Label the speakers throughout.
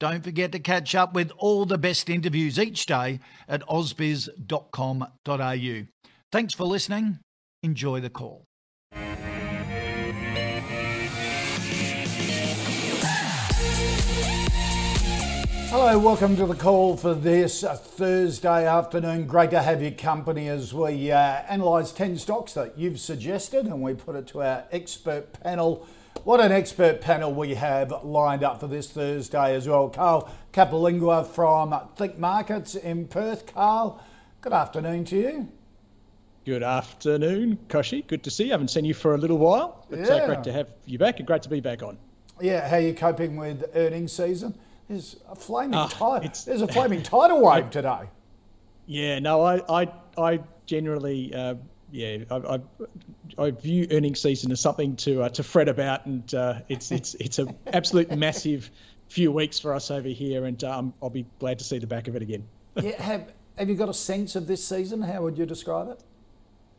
Speaker 1: don't forget to catch up with all the best interviews each day at ausbiz.com.au. Thanks for listening. Enjoy the call. Hello, welcome to the call for this Thursday afternoon. Great to have your company as we uh, analyse 10 stocks that you've suggested and we put it to our expert panel. What an expert panel we have lined up for this Thursday as well. Carl Capolingua from Think Markets in Perth. Carl, good afternoon to you.
Speaker 2: Good afternoon, Kochie. Good to see you. I haven't seen you for a little while. It's
Speaker 1: Yeah.
Speaker 2: uh, great to have you back and great to be back on.
Speaker 1: Yeah, how are you coping with earnings season? There's a flaming
Speaker 2: Ah,
Speaker 1: tide. There's a flaming tidal wave today.
Speaker 2: Yeah, no, I, I, I generally, uh, yeah, I, I, I view earnings season as something to uh, to fret about, and uh, it's it's it's an absolute massive few weeks for us over here, and um, I'll be glad to see the back of it again.
Speaker 1: Yeah, have have you got a sense of this season? How would you describe it?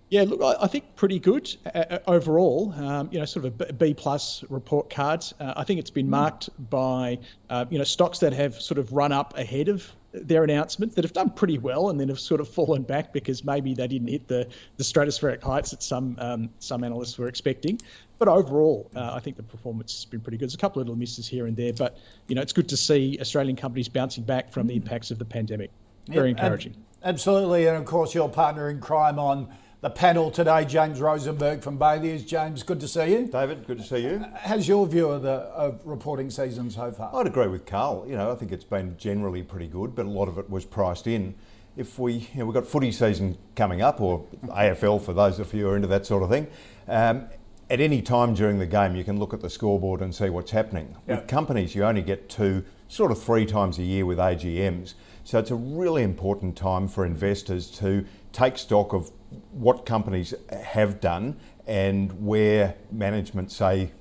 Speaker 2: Yeah, look, I, I think pretty good uh, uh, overall. Um, you know, sort of a B plus report card. Uh, I think it's been marked by uh, you know stocks that have sort of run up ahead of their announcement that have done pretty well and then have sort of fallen back because maybe they didn't hit the, the stratospheric heights that some um, some analysts were expecting. But overall, uh, I think the performance has been pretty good. There's a couple of little misses here and there, but you know it's good to see Australian companies bouncing back from the impacts of the pandemic. Very
Speaker 1: Yeah, ab-
Speaker 2: encouraging.
Speaker 1: absolutely, and of course your partner in crime on the panel today, James Rosenberg from Bailey's. James, good to see you.
Speaker 3: David, good to see you.
Speaker 1: How's your view of the of reporting season so far?
Speaker 3: I'd agree with Carl. You know, I think it's been generally pretty good, but a lot of it was priced in. If we, you know, we've got footy season coming up, or AFL for those of you who are into that sort of thing. Um, at any time during the game, you can look at the scoreboard and see what's happening.
Speaker 1: Yeah.
Speaker 3: With companies, you only get two, sort of three times a year with AGMs. So it's a really important time for investors to take stock of what companies have done and where management say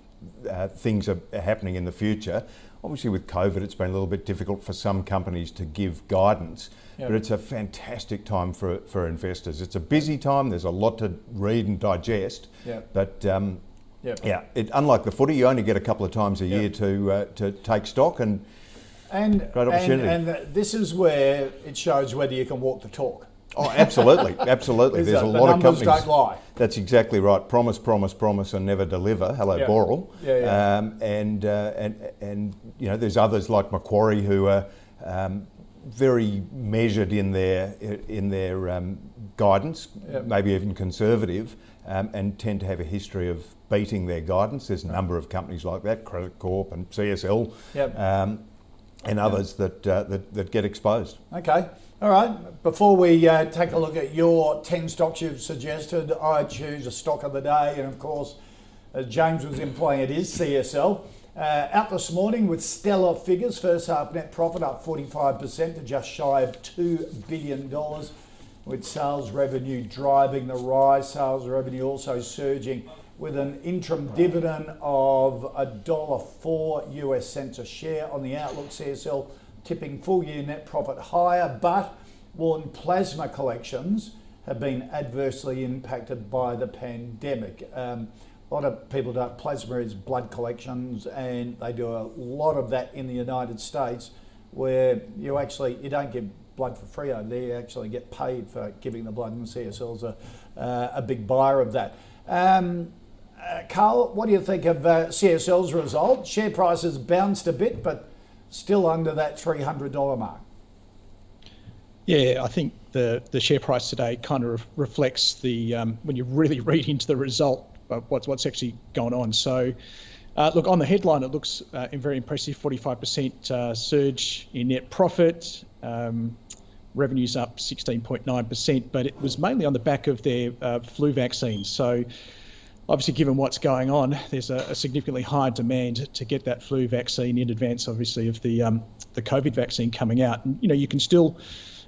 Speaker 3: uh, things are happening in the future. Obviously, with COVID, it's been a little bit difficult for some companies to give guidance, but it's a fantastic time for, for investors. It's a busy time, there's a lot to read and digest,
Speaker 1: Yeah.
Speaker 3: but um,
Speaker 1: Yeah.
Speaker 3: yeah, it, unlike the footy, you only get a couple of times a year to, uh, to take stock and
Speaker 1: And,
Speaker 3: Great opportunity.
Speaker 1: And, and this is where it shows whether you can walk the talk.
Speaker 3: Oh, absolutely, absolutely. There's
Speaker 1: that
Speaker 3: a lot of companies.
Speaker 1: don't lie?
Speaker 3: That's exactly right. Promise, promise, promise, and never deliver. Hello,
Speaker 1: Yeah.
Speaker 3: Boral.
Speaker 1: Yeah, yeah.
Speaker 3: Um, and uh, and and you know, there's others like Macquarie who are um, very measured in their in their um, guidance,
Speaker 1: Yeah.
Speaker 3: maybe even conservative, um, and tend to have a history of beating their guidance. There's a number of companies like that, Credit Corp and CSL,
Speaker 1: Yep.
Speaker 3: um, and others that, uh, that that get exposed.
Speaker 1: Okay. All right. Before we uh, take a look at your 10 stocks you've suggested, I choose a stock of the day. And of course, as James was implying, it is CSL. Uh, out this morning with stellar figures. First half net profit up 45% to just shy of $2 billion, with sales revenue driving the rise. Sales revenue also surging with an interim dividend of $1.04 US cents a share on the outlook. CSL tipping full year net profit higher, but warned plasma collections have been adversely impacted by the pandemic. Um, a lot of people don't. Plasma is blood collections, and they do a lot of that in the United States, where you actually you don't get blood for free over there. You actually get paid for giving the blood, and CSL's a uh, a big buyer of that. Um, uh, Carl, what do you think of uh, CSL's result? Share prices bounced a bit, but still under that $300 mark.
Speaker 2: Yeah, I think the the share price today kind of reflects the um, when you really read into the result what's what's actually going on. So. Uh, look, on the headline, it looks uh, very impressive 45% uh, surge in net profit, um, revenues up 16.9%, but it was mainly on the back of their uh, flu vaccine. So, obviously, given what's going on, there's a, a, significantly higher demand to get that flu vaccine in advance, obviously, of the um, the COVID vaccine coming out. And you know, you can still,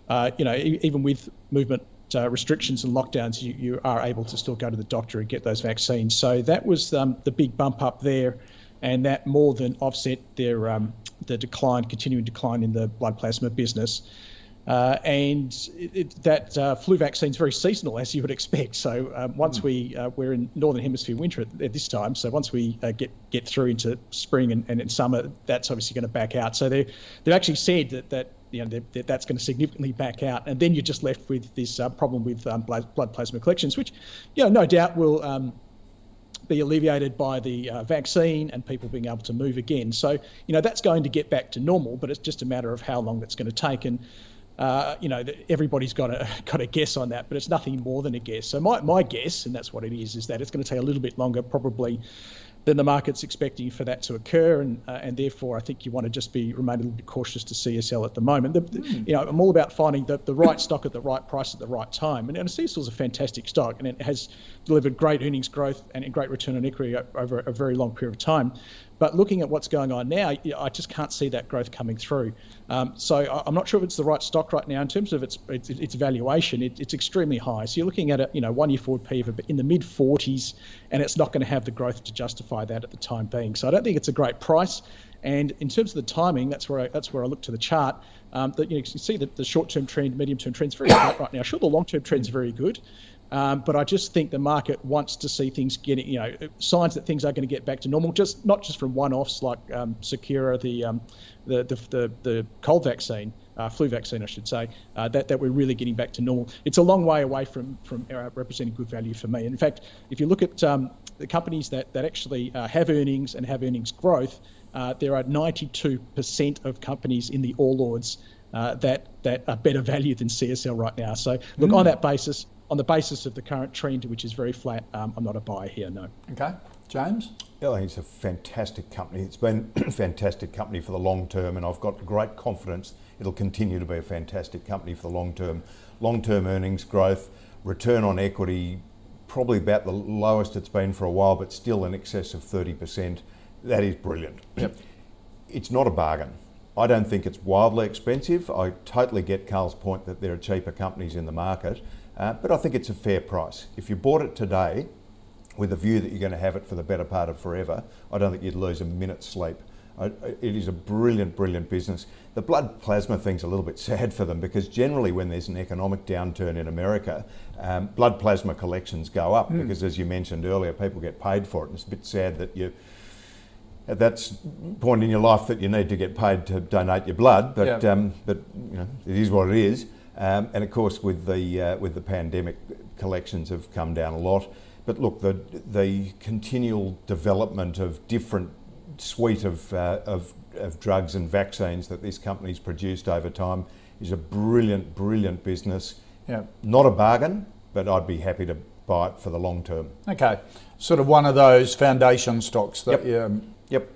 Speaker 2: uh, you know, e- even with movement uh, restrictions and lockdowns, you, you are able to still go to the doctor and get those vaccines. So that was um, the big bump up there, and that more than offset their um, the decline, continuing decline in the blood plasma business. Uh, and it, it, that uh, flu vaccine is very seasonal, as you would expect. So um, once mm. we uh, we're in northern hemisphere winter at, at this time, so once we uh, get get through into spring and, and in summer, that's obviously going to back out. So they they've actually said that that you know that that's going to significantly back out, and then you're just left with this uh, problem with um, blood, blood, plasma collections, which you know no doubt will. Um, be alleviated by the uh, vaccine and people being able to move again. So, you know, that's going to get back to normal, but it's just a matter of how long that's going to take. And uh, you know, everybody's got a got a guess on that, but it's nothing more than a guess. So my, my guess, and that's what it is, is that it's going to take a little bit longer, probably, than the market's expecting for that to occur, and uh, and therefore I think you want to just be remain a little bit cautious to CSL at the moment. The, mm. You know, I'm all about finding the, the right stock at the right price at the right time, and, and CSL is a fantastic stock, and it has delivered great earnings growth and a great return on equity over a very long period of time. But looking at what's going on now, I just can't see that growth coming through. Um, so I'm not sure if it's the right stock right now in terms of its its, its valuation. It, it's extremely high. So you're looking at a you know one year forward P of in the mid 40s, and it's not going to have the growth to justify that at the time being. So I don't think it's a great price. And in terms of the timing, that's where I, that's where I look to the chart. Um, that you, know, you can see that the short-term trend, medium-term trend is very flat right now. Sure, the long-term trend is very good. Um, but I just think the market wants to see things getting, you know, signs that things are going to get back to normal. Just not just from one-offs like um, Seqirus, the, um, the, the the the cold vaccine, uh, flu vaccine, I should say, uh, that that we're really getting back to normal. It's a long way away from from uh, representing good value for me. In fact, if you look at um, the companies that that actually uh, have earnings and have earnings growth, uh, there are 92% of companies in the All Ords. Uh, that that are better value than CSL right now. So look mm. on that basis, on the basis of the current trend, which is very flat, um, I'm not a buyer here, no.
Speaker 1: Okay. James?
Speaker 3: Yeah, I think it's a fantastic company. It's been a fantastic company for the long term, and I've got great confidence it'll continue to be a fantastic company for the long term. Long term earnings growth, return on equity, probably about the lowest it's been for a while, but still in excess of 30%. That is brilliant. Yep. It's not a bargain. I don't think it's wildly expensive. I totally get Carl's point that there are cheaper companies in the market. Uh, but I think it's a fair price. If you bought it today with a view that you're going to have it for the better part of forever, I don't think you'd lose a minute's sleep. I, it is a brilliant, brilliant business. The blood plasma thing's a little bit sad for them because generally, when there's an economic downturn in America, um, blood plasma collections go up mm. because, as you mentioned earlier, people get paid for it. And it's a bit sad that you at that point in your life that you need to get paid to donate your blood, but yeah. um, but you know it is what it is. Um, and of course, with the uh, with the pandemic, collections have come down a lot. But look, the the continual development of different suite of, uh, of, of drugs and vaccines that this company's produced over time is a brilliant, brilliant business. Yeah. Not a bargain, but I'd be happy to buy it for the long term.
Speaker 1: Okay, sort of one of those foundation stocks that
Speaker 3: yep. Um, yep.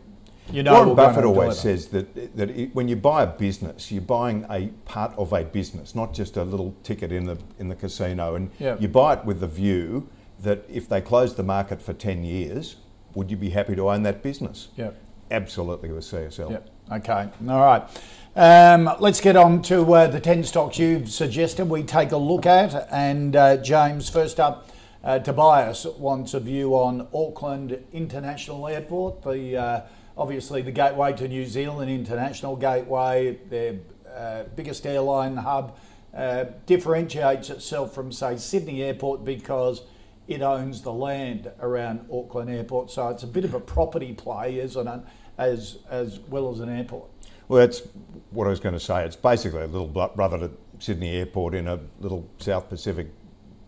Speaker 3: You know, Warren Buffett always says that that it, when you buy a business, you're buying a part of a business, not just a little ticket in the in the casino. And yep. you buy it with the view that if they close the market for ten years, would you be happy to own that business?
Speaker 1: Yeah,
Speaker 3: absolutely with CSL.
Speaker 1: Yep. Okay. All right. Um, let's get on to uh, the ten stocks you've suggested we take a look at. And uh, James, first up. Uh, Tobias wants a view on Auckland International Airport, the uh, obviously the gateway to New Zealand, international gateway, their uh, biggest airline hub, uh, differentiates itself from, say, Sydney Airport because it owns the land around Auckland Airport. So it's a bit of a property play, isn't it, as, as well as an airport?
Speaker 3: Well, that's what I was going to say. It's basically a little brother to Sydney Airport in a little South Pacific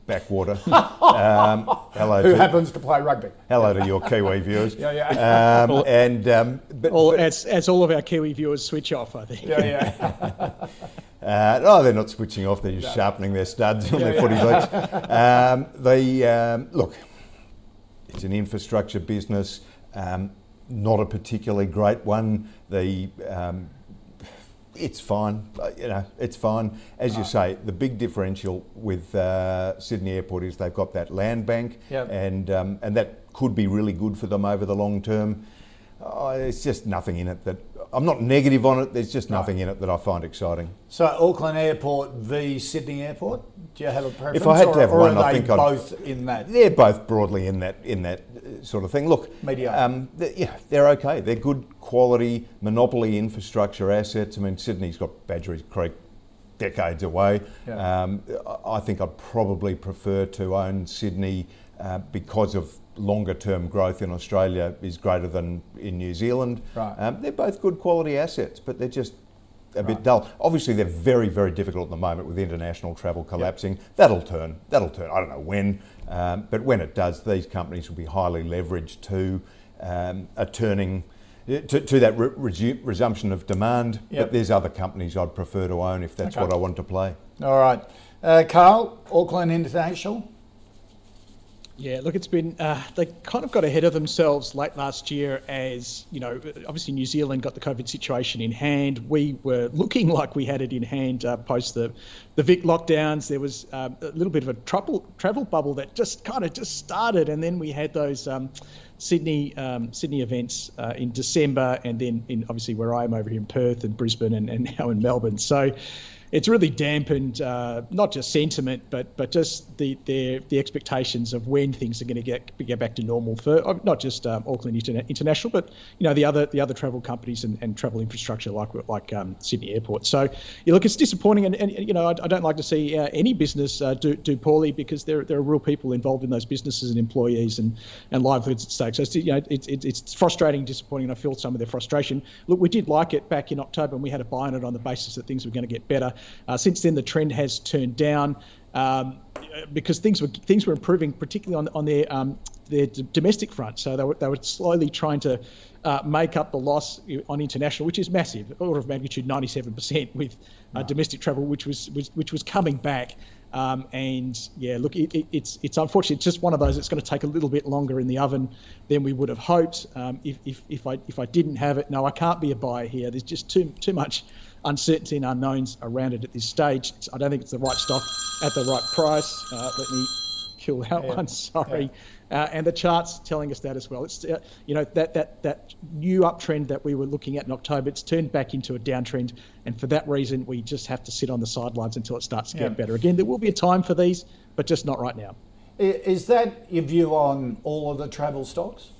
Speaker 3: backwater.
Speaker 1: um, hello. Who to, happens to play rugby?
Speaker 3: Hello to your Kiwi viewers.
Speaker 1: yeah, yeah.
Speaker 3: Um, and um,
Speaker 2: but, all, but, as, as all of our Kiwi viewers switch off, I think.
Speaker 1: Yeah, yeah.
Speaker 3: Uh, oh, they're not switching off; they're just sharpening their studs on their footy boots. Um, the um, look, it's an infrastructure business, um, not a particularly great one. The um, it's fine, you know, it's fine. As you say, the big differential with uh, Sydney Airport is they've got that land bank,
Speaker 1: Yep.
Speaker 3: and um, and that could be really good for them over the long term. Oh, there's just nothing in it that I'm not negative on it. There's just nothing in it that I find exciting.
Speaker 1: So Auckland Airport v Sydney Airport. Do you have a preference?
Speaker 3: If I had to have
Speaker 1: or
Speaker 3: one,
Speaker 1: are
Speaker 3: I
Speaker 1: they
Speaker 3: think I'd-
Speaker 1: both in that?
Speaker 3: They're both broadly in that in that uh, sort of thing. Look. Um, they, yeah, they're okay. They're good quality monopoly infrastructure assets. I mean, Sydney's got Badgerys Creek decades away.
Speaker 1: Yeah.
Speaker 3: Um, I I think I'd probably prefer to own Sydney uh, because of longer term growth in Australia is greater than in New Zealand.
Speaker 1: Right.
Speaker 3: Um, they're both good quality assets, but they're just a bit dull. Obviously, they're very, very difficult at the moment with international travel collapsing. That'll turn. That'll turn. I don't know when, um, but when it does, these companies will be highly leveraged to um, a turning. To, to that re- resu- resumption of demand,
Speaker 1: Yep.
Speaker 3: but there's other companies I'd prefer to own if that's
Speaker 1: Okay.
Speaker 3: what I want to play.
Speaker 1: All right, uh, Carl, Auckland International.
Speaker 2: Yeah, look, it's been uh, they kind of got ahead of themselves late last year, as you know. Obviously, New Zealand got the COVID situation in hand. We were looking like we had it in hand uh, post the the Vic lockdowns. There was um, a little bit of a trouble travel bubble that just kind of just started, and then we had those. Um, Sydney um, Sydney events uh, in December, and then in obviously where I am over here in Perth and Brisbane, and, and now in Melbourne. So it's really dampened uh, not just sentiment, but but just the the, the expectations of when things are going to get get back to normal for uh, not just um, Auckland Interna- International, but you know the other the other travel companies and, and travel infrastructure like like um, Sydney Airport. So you look, it's disappointing, and, and you know I, I don't like to see uh, any business uh, do do poorly because there there are real people involved in those businesses and employees and and livelihoods at stake. So it's, you know it's it's it's frustrating, disappointing, and I feel some of their frustration. Look, we did like it back in October, and we had a buy on it on the basis that things were going to get better. Uh, since then, the trend has turned down um, because things were things were improving, particularly on on their um, their domestic front. So they were they were slowly trying to uh, make up the loss on international, which is massive, order of magnitude 97% with uh, domestic travel, which was, was which was coming back. Um, and yeah, look, it, it, it's it's unfortunate. It's just one of those. It's going to take a little bit longer in the oven than we would have hoped. Um, if, if, if I if I didn't have it, no, I can't be a buyer here. There's just too too much uncertainty and unknowns around it at this stage. It's, I don't think it's the right stock at the right price. Uh, let me kill that one. Sorry. Uh, and the charts telling us that as well. It's uh, you know that that that new uptrend that we were looking at in October. It's turned back into a downtrend, and for that reason, we just have to sit on the sidelines until it starts to
Speaker 1: Yeah.
Speaker 2: get better. Again, there will be a time for these, but just not right now.
Speaker 1: Is that your view on all of the travel stocks?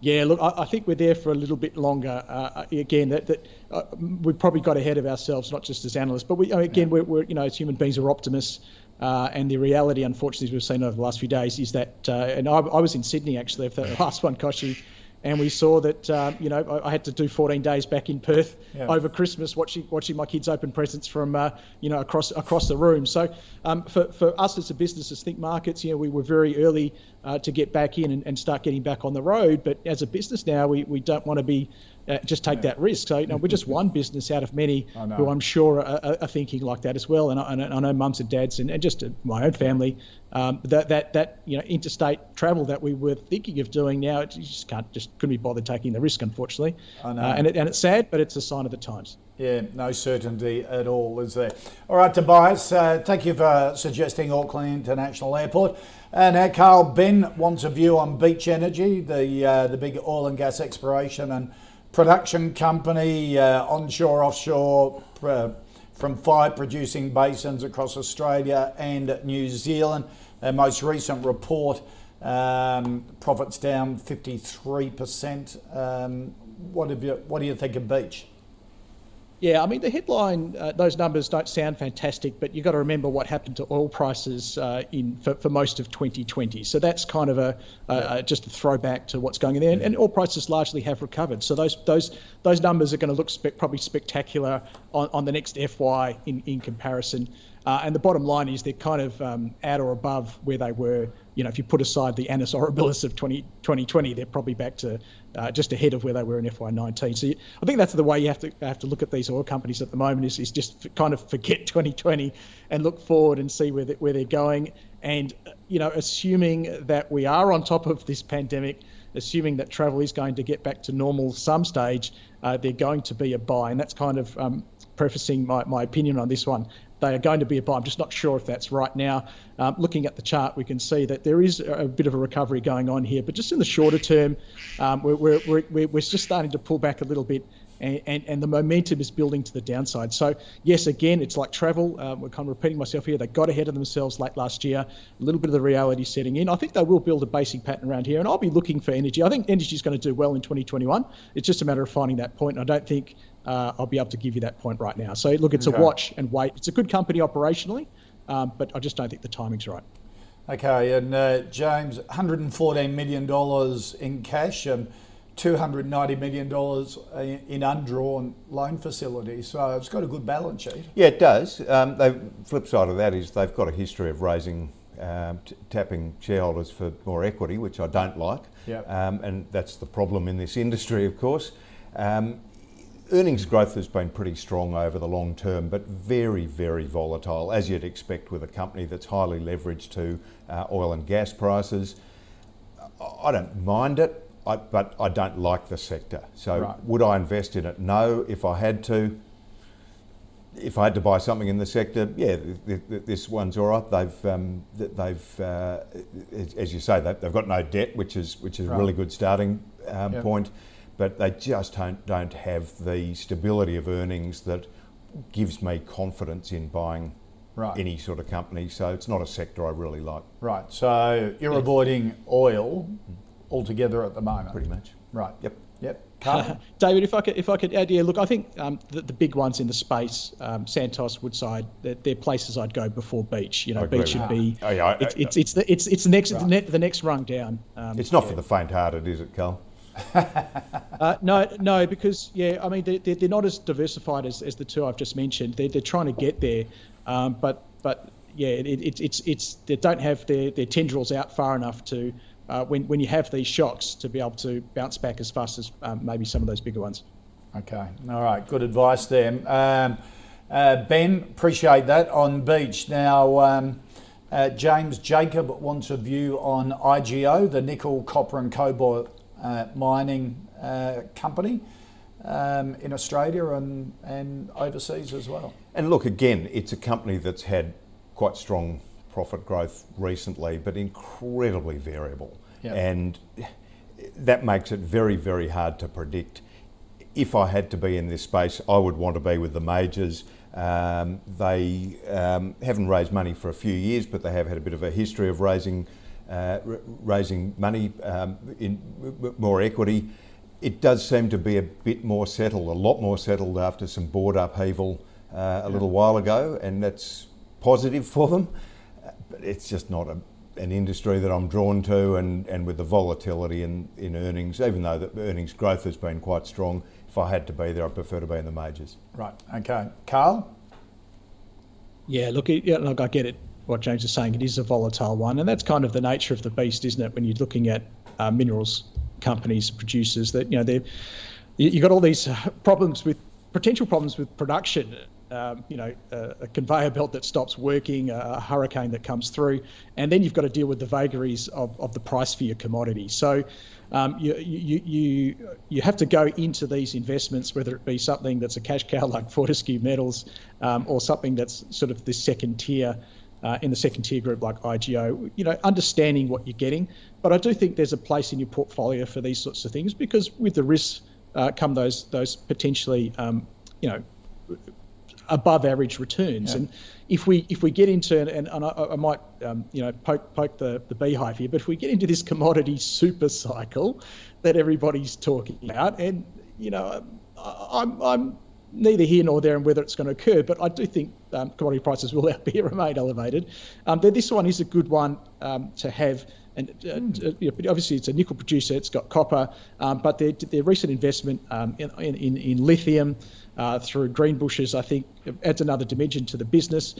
Speaker 2: Yeah, look, I, I think we're there for a little bit longer. Uh, again, that, that uh, we've probably got ahead of ourselves, not just as analysts, but we, again, we're, we're, you know, as human beings, we're optimists. Uh, and the reality, unfortunately, as we've seen over the last few days, is that, uh, and I, I was in Sydney actually for the last one, Kochie, and we saw that, um, you know, I, I had to do 14 days back in Perth
Speaker 1: Yeah.
Speaker 2: over Christmas, watching watching my kids open presents from, uh, you know, across across the room. So um, for, for us as a business, as Think Markets, you know, we were very early uh, to get back in and, and start getting back on the road. But as a business now, we, we don't want to be uh, just take that risk. So you know, we're just one business out of many who I'm sure are, are, are thinking like that as well. And I, and I know mums and dads and, and just uh, my own family um, that that that you know interstate travel that we were thinking of doing now, it, just can't just couldn't be bothered taking the risk, unfortunately.
Speaker 1: I know.
Speaker 2: Uh, and it, and it's sad, but it's a sign of the times.
Speaker 1: Yeah, no certainty at all, is there? All right, Tobias, uh, thank you for suggesting Auckland International Airport. And uh, Carl, Ben wants a view on Beach Energy, the uh, the big oil and gas exploration and production company, uh, onshore, offshore, uh, from five producing basins across Australia and New Zealand. Their most recent report, um, profits down 53%. Um, what, you, what do you think of Beach?
Speaker 2: Yeah, I mean the headline; uh, those numbers don't sound fantastic, but you've got to remember what happened to oil prices uh, in for, for most of 2020. So that's kind of a, just a throwback to what's going on there, and, and oil prices largely have recovered. So those those those numbers are going to look spe- probably spectacular on, on the next FY in in comparison. Uh, and the bottom line is they're kind of um, at or above where they were. You know, if you put aside the annus horribilis of 20, 2020, they're probably back to uh, just ahead of where they were in FY19. So you, I think that's the way you have to have to look at these oil companies at the moment is, is just kind of forget 2020 and look forward and see where they, where they're going. And you know, assuming that we are on top of this pandemic, assuming that travel is going to get back to normal some stage, uh, they're going to be a buy, and that's kind of um, prefacing my, my opinion on this one they are going to be a buy. I'm just not sure if that's right now. Um, looking at the chart, we can see that there is a, bit of a recovery going on here, but just in the shorter term, um, we're, we're, we're, we're just starting to pull back a little bit. And, and, and, the momentum is building to the downside. So, yes, again, it's like travel. Um, we're kind of repeating myself here. They got ahead of themselves late last year. A little bit of the reality setting in. I think they will build a basic pattern around here, and I'll be looking for energy. I think energy is going to do well in 2021. It's just a matter of finding that point. And I don't think uh, I'll be able to give you that point right now. So look, it's okay. a watch and wait. It's a good company operationally, um, but I just don't think the timing's right.
Speaker 1: Okay, and uh, James, $114 million in cash and $290 million in undrawn loan facilities. So it's got a good balance sheet.
Speaker 3: Yeah, it does. Um, the flip side of that is they've got a history of raising, um, t- tapping shareholders for more equity, which I don't like.
Speaker 1: Yeah.
Speaker 3: Um, and that's the problem in this industry, of course. Um, Earnings growth has been pretty strong over the long term, but very, very volatile, as you'd expect with a company that's highly leveraged to uh, oil and gas prices. I don't mind it, I, but I don't like the sector. So, right. would I invest in it? No. If I had to, if I had to buy something in the sector, yeah, this one's all right. They've, um, they've, uh, as you say, they've got no debt, which is which is right. a really good starting um, yep. point but they just don't, don't have the stability of earnings that gives me confidence in buying right. any sort of company. So it's not a sector I really like.
Speaker 1: Right. So you're avoiding oil altogether at the moment.
Speaker 3: Pretty much.
Speaker 1: Right.
Speaker 3: Yep.
Speaker 1: Yep.
Speaker 2: David, if I could, if I could add, yeah, look, I think um, the, the, big ones in the space, um, Santos, Woodside, they're, they're, places I'd go before Beach. You know, Beach should be. Oh, yeah, it's, it's, it's the it's it's the next right. the, ne- the next rung down.
Speaker 3: Um, it's not yeah. for the faint-hearted, is it, Carl?
Speaker 2: uh, no, no, because yeah, I mean they're, they're not as diversified as, as the two I've just mentioned. They're, they're trying to get there, um, but but yeah, it, it, it's it's they don't have their, their tendrils out far enough to uh, when when you have these shocks to be able to bounce back as fast as um, maybe some of those bigger ones.
Speaker 1: Okay, all right, good advice there, um, uh, Ben. Appreciate that on beach now. Um, uh, James Jacob wants a view on IGO, the nickel, copper, and cobalt uh, mining uh, company um, in Australia and, and overseas as well.
Speaker 3: And look, again, it's a company that's had quite strong profit growth recently, but incredibly variable. Yep. And that makes it very, very hard to predict. If I had to be in this space, I would want to be with the majors. Um, they um, haven't raised money for a few years, but they have had a bit of a history of raising uh, raising money um, in more equity. It does seem to be a bit more settled, a lot more settled after some board upheaval uh, a little while ago, and that's positive for them. But it's just not a, an industry that I'm drawn to, and, and with the volatility in, in earnings, even though the earnings growth has been quite strong, if I had to be there, I'd prefer to be in the majors.
Speaker 1: Right. Okay. Carl.
Speaker 2: Yeah. Look. Yeah, look. I get it what James is saying, it is a volatile one, and that's kind of the nature of the beast, isn't it? When you're looking at uh, minerals companies, producers, that you know they you've got all these uh, problems with potential problems with production. Um, you know, a, a, conveyor belt that stops working, a, a, hurricane that comes through, and then you've got to deal with the vagaries of, of the price for your commodity. So um, you, you, you, you have to go into these investments, whether it be something that's a cash cow like Fortescue Metals um, or something that's sort of the second tier uh, in the second tier group like IGO, you know, understanding what you're getting. But I do think there's a place in your portfolio for these sorts of things because with the risks uh, come those those potentially, um, you know, above average returns. Yeah. And if we if we get into and, and I, I, might um, you know poke poke the, the beehive here, but if we get into this commodity super cycle that everybody's talking about, and you know, I'm I'm neither here nor there and whether it's going to occur, but I do think um, commodity prices will be remain elevated. Um, this one is a good one um, to have. And uh, mm. you know, obviously, it's a nickel producer. It's got copper, um, but their, their recent investment um, in, in, in, lithium uh, through Greenbushes, I think, adds another dimension to the business.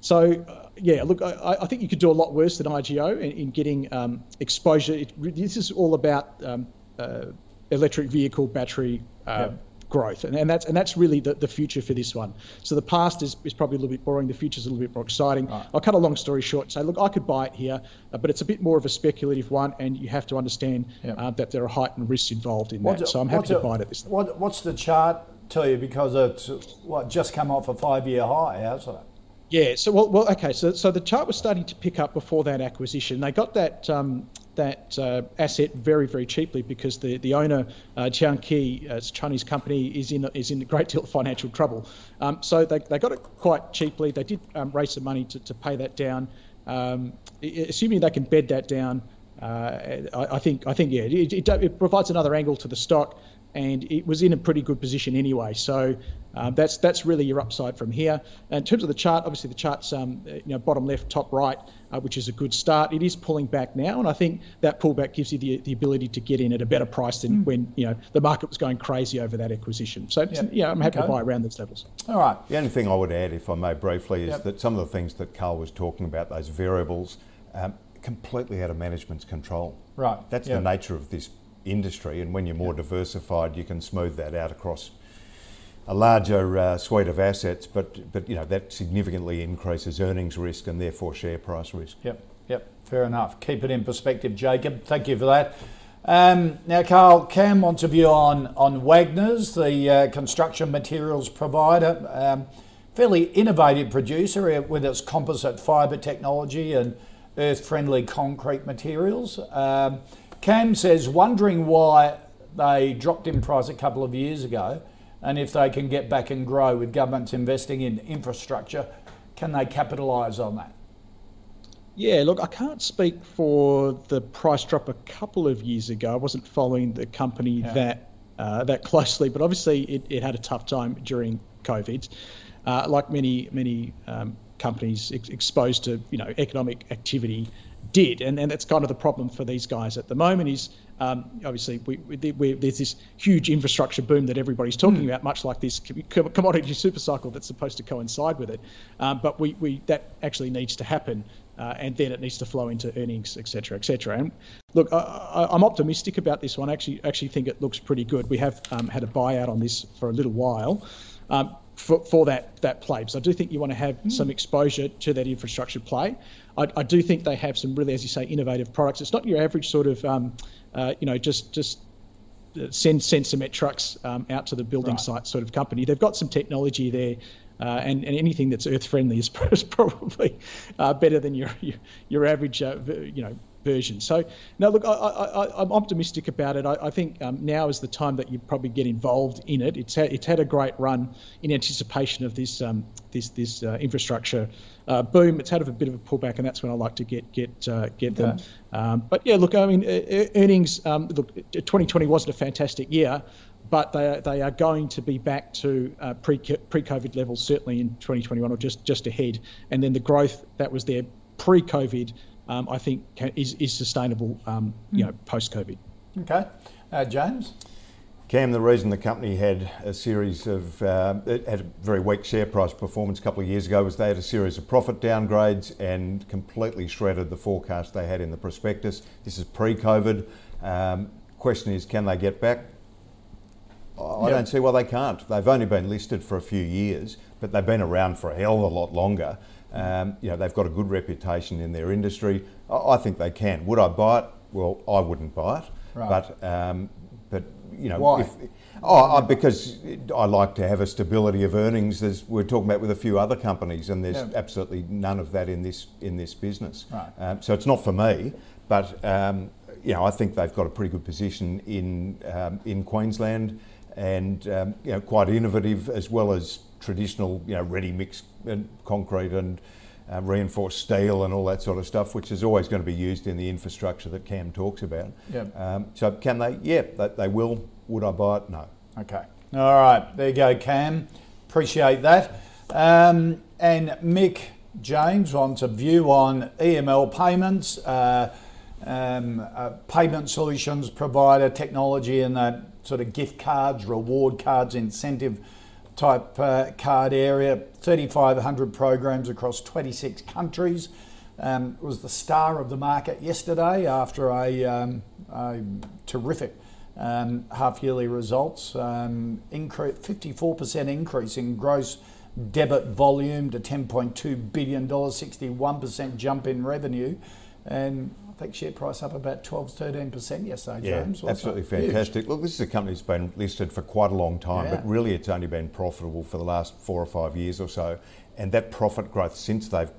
Speaker 2: so, uh, yeah, look, I, I, think you could do a lot worse than IGO in, in getting um, exposure. It, this is all about um, uh, electric vehicle battery uh, growth, and, and, that's and that's really the, the future for this one. So the past is, is probably a little bit boring. The future is a little bit more exciting. Right. I'll cut a long story short and say, look, I could buy it here, uh, but it's a bit more of a speculative one, and you have to understand yep. uh, that there are heightened risks involved in that. so I'm happy to buy it at this.
Speaker 1: What, what's the chart tell you because it's what just come off a five-year high? How's that?
Speaker 2: Yeah. So well, well, okay. So so the chart was starting to pick up before that acquisition. They got that um, that uh, asset very very cheaply because the the owner uh, Tianqi, uh, it's a Chinese company, is in is in a great deal of financial trouble. Um, so they, they got it quite cheaply. They did um, raise some money to, to pay that down. Um, assuming they can bed that down, uh, I, I, think I think yeah, it, it, it provides another angle to the stock and it was in a pretty good position anyway. So um, that's that's really your upside from here. And in terms of the chart, obviously the chart's um, you know bottom left, top right, uh, which is a good start. It is pulling back now, and I think that pullback gives you the, the ability to get in at a better price than mm. when you know the market was going crazy over that acquisition. So yep. yeah, I'm happy okay. to buy around those levels.
Speaker 1: All right.
Speaker 3: The only thing I would add, if I may briefly, is yep. that some of the things that Carl was talking about, those variables, um, completely out of management's control.
Speaker 1: Right.
Speaker 3: That's yep. the nature of this industry, and when you're more diversified, you can smooth that out across a larger uh, suite of assets. But but you know that significantly increases earnings risk and therefore share price risk.
Speaker 1: Yep, yep, fair enough. Keep it in perspective, Jacob. Thank you for that. Um, now, Carl, Cam wants a view on on Wagners, the uh, construction materials provider. Um, fairly innovative producer with its composite fibre technology and earth friendly concrete materials. Um, Cam says, wondering why they dropped in price a couple of years ago and if they can get back and grow with governments investing in infrastructure, can they capitalise on that?
Speaker 2: Yeah, look, I can't speak for the price drop a couple of years ago. I wasn't following the company yeah. that uh, that closely, but obviously it, it, had a tough time during COVID. Uh, like many many um, companies ex- exposed to you know economic activity, did, and, and that's kind of the problem for these guys at the moment. Is um, obviously we, we, there's this huge infrastructure boom that everybody's talking mm. about, much like this commodity super cycle that's supposed to coincide with it. Um, but we, we that actually needs to happen, uh, and then it needs to flow into earnings, etc., etc. And look, I, am optimistic about this one. I actually actually think it looks pretty good. We have um, had a buyout on this for a little while. Um, for, for that that play. So I do think you want to have mm. some exposure to that infrastructure play. I, I, do think they have some really, as you say, innovative products. It's not your average sort of, um, uh, you know, just just uh, send cement trucks um, out to the building right. site sort of company. They've got some technology there. Uh, and, and anything that's earth friendly is, is probably uh, better than your your, your average uh, you know version. So now, look, I, am optimistic about it. I, I think um, now is the time that you probably get involved in it. It's had, it's had a great run in anticipation of this um, this this uh, infrastructure uh, boom. It's had a bit of a pullback, and that's when I like to get get uh, get them. Okay. Um, but yeah, look, I mean, earnings. Um, look, 2020 wasn't a fantastic year. But they are, they are going to be back to uh, pre pre COVID levels certainly in 2021 or just just ahead, and then the growth that was there pre COVID um, I think is, is sustainable, um, you know, post COVID.
Speaker 1: Okay, uh, James.
Speaker 3: Cam, the reason the company had a series of uh, it had a very weak share price performance a couple of years ago was they had a series of profit downgrades and completely shredded the forecast they had in the prospectus. This is pre-COVID. Um, question is, can they get back? I yep. don't see why they can't. They've only been listed for a few years, but they've been around for a hell of a lot longer. Um, you know, they've got a good reputation in their industry. I, I, think they can. Would I buy it? Well, I wouldn't buy it. Right. But um, but you know,
Speaker 1: why?
Speaker 3: If, oh, because I like to have a stability of earnings. As we're talking about with a few other companies, and there's yeah. absolutely none of that in this in this business.
Speaker 1: Right.
Speaker 3: Um, so it's not for me. But um, you know, I think they've got a pretty good position in um, in Queensland, and um, you know, quite innovative as well as traditional, you know, ready mix and concrete and uh, reinforced steel and all that sort of stuff, which is always going to be used in the infrastructure that Cam talks about.
Speaker 1: Yep.
Speaker 3: Um, so can they? Yeah, they, they will. Would I buy it? No.
Speaker 1: Okay. All right. There you go, Cam. Appreciate that. Um, and Mick James wants a view on EML payments, uh, um, uh, payment solutions provider technology, and that sort of gift cards, reward cards, incentive type uh, card area, 3,500 programs across 26 countries. Um, was the star of the market yesterday after a, um, a terrific um, half yearly results. Um, incre- 54% increase in gross debit volume to $10.2 billion, 61% jump in revenue. And think share price up about 12, 13% yesterday,
Speaker 3: yeah,
Speaker 1: James.
Speaker 3: absolutely fantastic. Look, this is a company that's been listed for quite a long time,
Speaker 1: Yeah.
Speaker 3: but really it's only been profitable for the last four or five years or so. And that profit growth since they've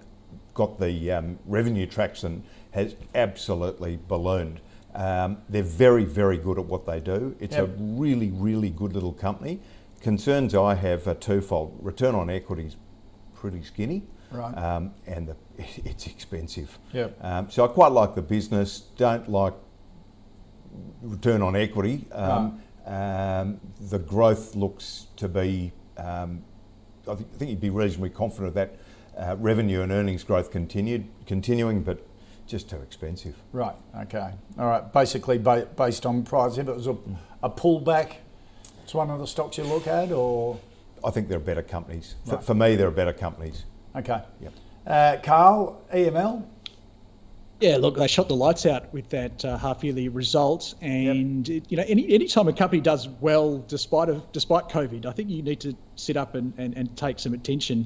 Speaker 3: got the um, revenue traction has absolutely ballooned. Um, they're very, very good at what they do. It's a really, really good little company. Concerns I have are twofold. Return on equity is pretty skinny,
Speaker 1: Right.
Speaker 3: um, and the, it's expensive.
Speaker 1: Yep.
Speaker 3: Um, so I quite like the business. Don't like return on equity. Um, um, the growth looks to be. Um, I think, I think you'd be reasonably confident that uh, revenue and earnings growth continued, continuing, but just too expensive.
Speaker 1: Right, okay. All right, basically ba- based on price, if it was a, a pullback, it's one of the stocks you look at, or.
Speaker 3: I think there are better companies. For,
Speaker 1: Right.
Speaker 3: for me, there are better companies.
Speaker 1: Okay.
Speaker 3: Yep.
Speaker 1: Uh, Carl, EML?
Speaker 2: Yeah, look, they shot the lights out with that uh, half yearly result, and it, you know, any any time a company does well despite of despite COVID, I think you need to sit up and, and, and take some attention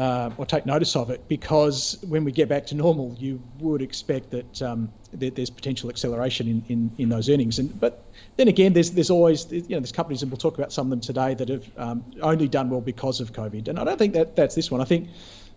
Speaker 2: uh, or take notice of it because when we get back to normal, you would expect that, um, that there's potential acceleration in, in, in those earnings. And but then again, there's there's always you know there's companies, and we'll talk about some of them today that have um, only done well because of COVID. And I don't think that that's this one. I think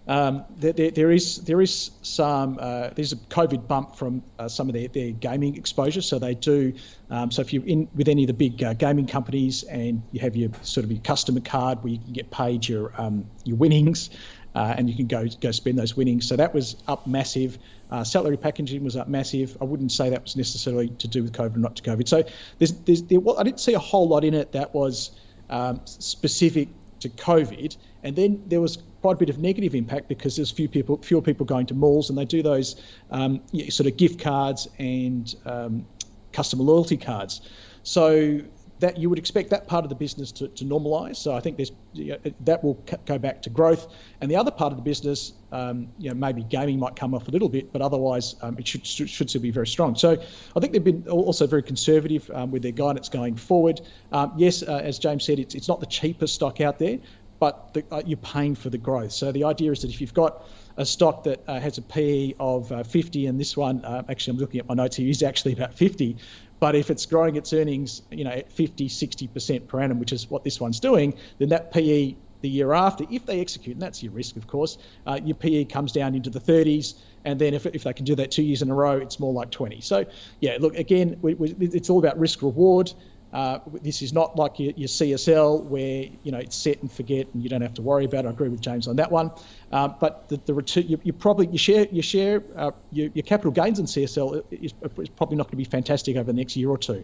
Speaker 2: um, there, there, there is there is some uh, there's a COVID bump from uh, some of their, their gaming exposure. So they do. Um, so if you're in with any of the big uh, gaming companies and you have your sort of your customer card where you can get paid your um, your winnings. Uh, and you can go go spend those winnings. So that was up massive. Uh, salary packaging was up massive. I wouldn't say that was necessarily to do with COVID or not to COVID. So there's, there's there, well, I didn't see a whole lot in it that was um, specific to COVID. And then there was quite a bit of negative impact because there's few people, fewer people going to malls, and they do those um, sort of gift cards and um, customer loyalty cards. So that you would expect that part of the business to, to normalise. So I think there's you know, that will go back to growth, and the other part of the business, um, you know, maybe gaming might come off a little bit, but otherwise um, it should, should should still be very strong. So I think they've been also very conservative um, with their guidance going forward. Um, yes, uh, as James said, it's it's not the cheapest stock out there, but the, uh, you're paying for the growth. So the idea is that if you've got a stock that uh, has a PE of uh, 50, and this one, uh, actually, I'm looking at my notes here, is actually about 50. But if it's growing its earnings, you know, at 50, 60% per annum, which is what this one's doing, then that PE the year after, if they execute, and that's your risk, of course, uh, your PE comes down into the 30s. And then if, if they can do that two years in a row, it's more like 20. So, yeah, look, again, we, we, it's all about risk reward. Uh, this is not like your, your, CSL where you know it's set and forget and you don't have to worry about it. I agree with James on that one. Uh, but the, the return, you, you, probably your share your share uh, your, your, capital gains in CSL is, is probably not going to be fantastic over the next year or two.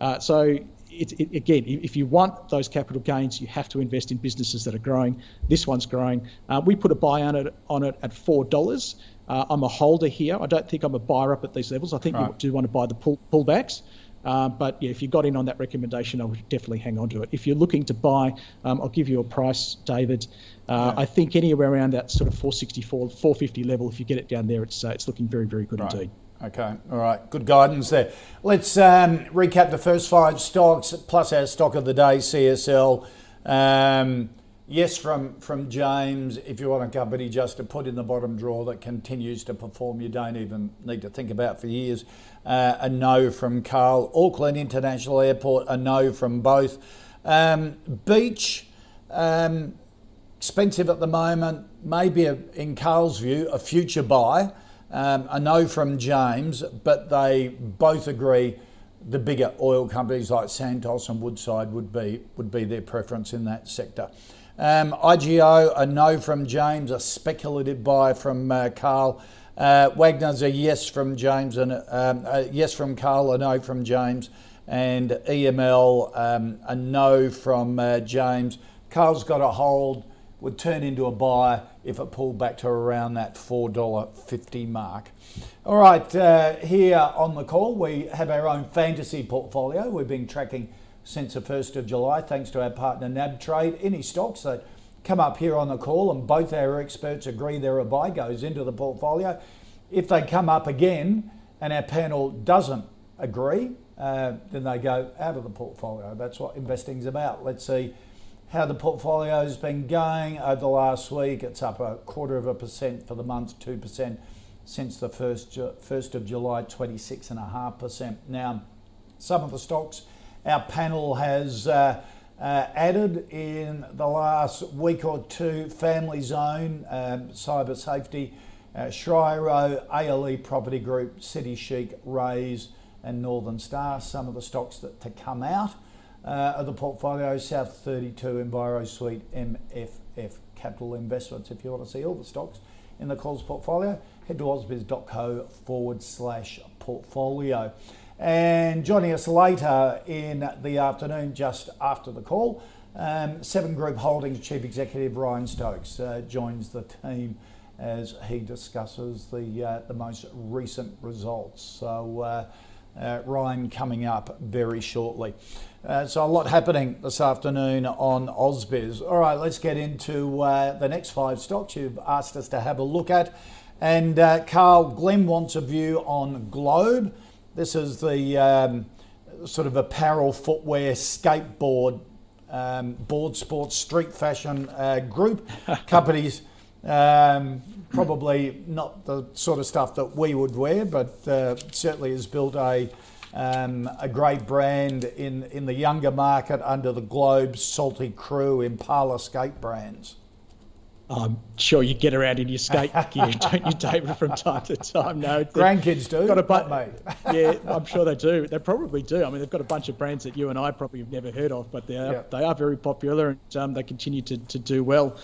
Speaker 2: Uh, so it, it, again, if you want those capital gains, you have to invest in businesses that are growing. This one's growing. Uh, we put a buy on it on it at four dollars. Uh, I'm a holder here. I don't think I'm a buyer up at these levels. I think right. you do want to buy the pull, pullbacks. Uh, but yeah, if you got in on that recommendation, I would definitely hang on to it. If you're looking to buy, um, I'll give you a price, David. Uh, yeah. I think anywhere around that sort of 464, 450 level, if you get it down there, it's uh, it's looking very, very good
Speaker 1: right.
Speaker 2: indeed.
Speaker 1: Okay, all right, good guidance there. Let's um, recap the first five stocks plus our stock of the day, CSL. Um, yes, from from James. If you want a company just to put in the bottom drawer that continues to perform, you don't even need to think about for years. Uh, a no from Carl. Auckland International Airport, a no from both. Um, Beach, um, expensive at the moment. Maybe, a, in Carl's view, a future buy. Um, a no from James, but they both agree the bigger oil companies like Santos and Woodside would be would be their preference in that sector. Um, IGO, a no from James, a speculative buy from uh, Carl. Uh, Wagner's a yes from James, and um, a yes from Carl, a no from James, and EML um, a no from uh, James. Carl's got a hold, would turn into a buy if it pulled back to around that $4.50 mark. All right, uh, here on the call, we have our own fantasy portfolio. We've been tracking since the 1st of July, thanks to our partner NAB Trade. Any stocks that come up here on the call and both our experts agree they're a buy goes into the portfolio. If they come up again and our panel doesn't agree, uh, then they go out of the portfolio. That's what investing's about. Let's see how the portfolio's been going over the last week. It's up a quarter of a percent for the month, 2% since the 1st, 1st of July, 26.5%. Now, some of the stocks our panel has uh, uh, added in the last week or two Family Zone, um, Cyber Safety, uh, Shriro, ALE Property Group, City Chic, Rays, and Northern Star. Some of the stocks that to come out uh, of the portfolio South 32, Envirosuite, MFF Capital Investments. If you want to see all the stocks in the calls portfolio, head to ausbiz.co forward slash portfolio. And joining us later in the afternoon, just after the call, um, Seven Group Holdings Chief Executive Ryan Stokes uh, joins the team as he discusses the uh, the most recent results. So uh, uh Ryan coming up very shortly. Uh, so a lot happening this afternoon on Ausbiz. All right, let's get into uh, the next five stocks you've asked us to have a look at. And Carl Glenn wants a view on Globe. This is the um, sort of apparel, footwear, skateboard, um, board sports, street fashion uh, group companies. Um, probably not the sort of stuff that we would wear, but uh, certainly has built a um, a great brand in in the younger market under the Globe, Salty Crew, Impala skate brands.
Speaker 2: I'm sure you get around in your skate gear, don't you, David, from time to time? No,
Speaker 1: grandkids do. Got a bu- mate.
Speaker 2: yeah, I'm sure they do. They probably do. I mean, they've got a bunch of brands that you and I probably have never heard of, but they are yeah. they are very popular and um, they continue to, to do well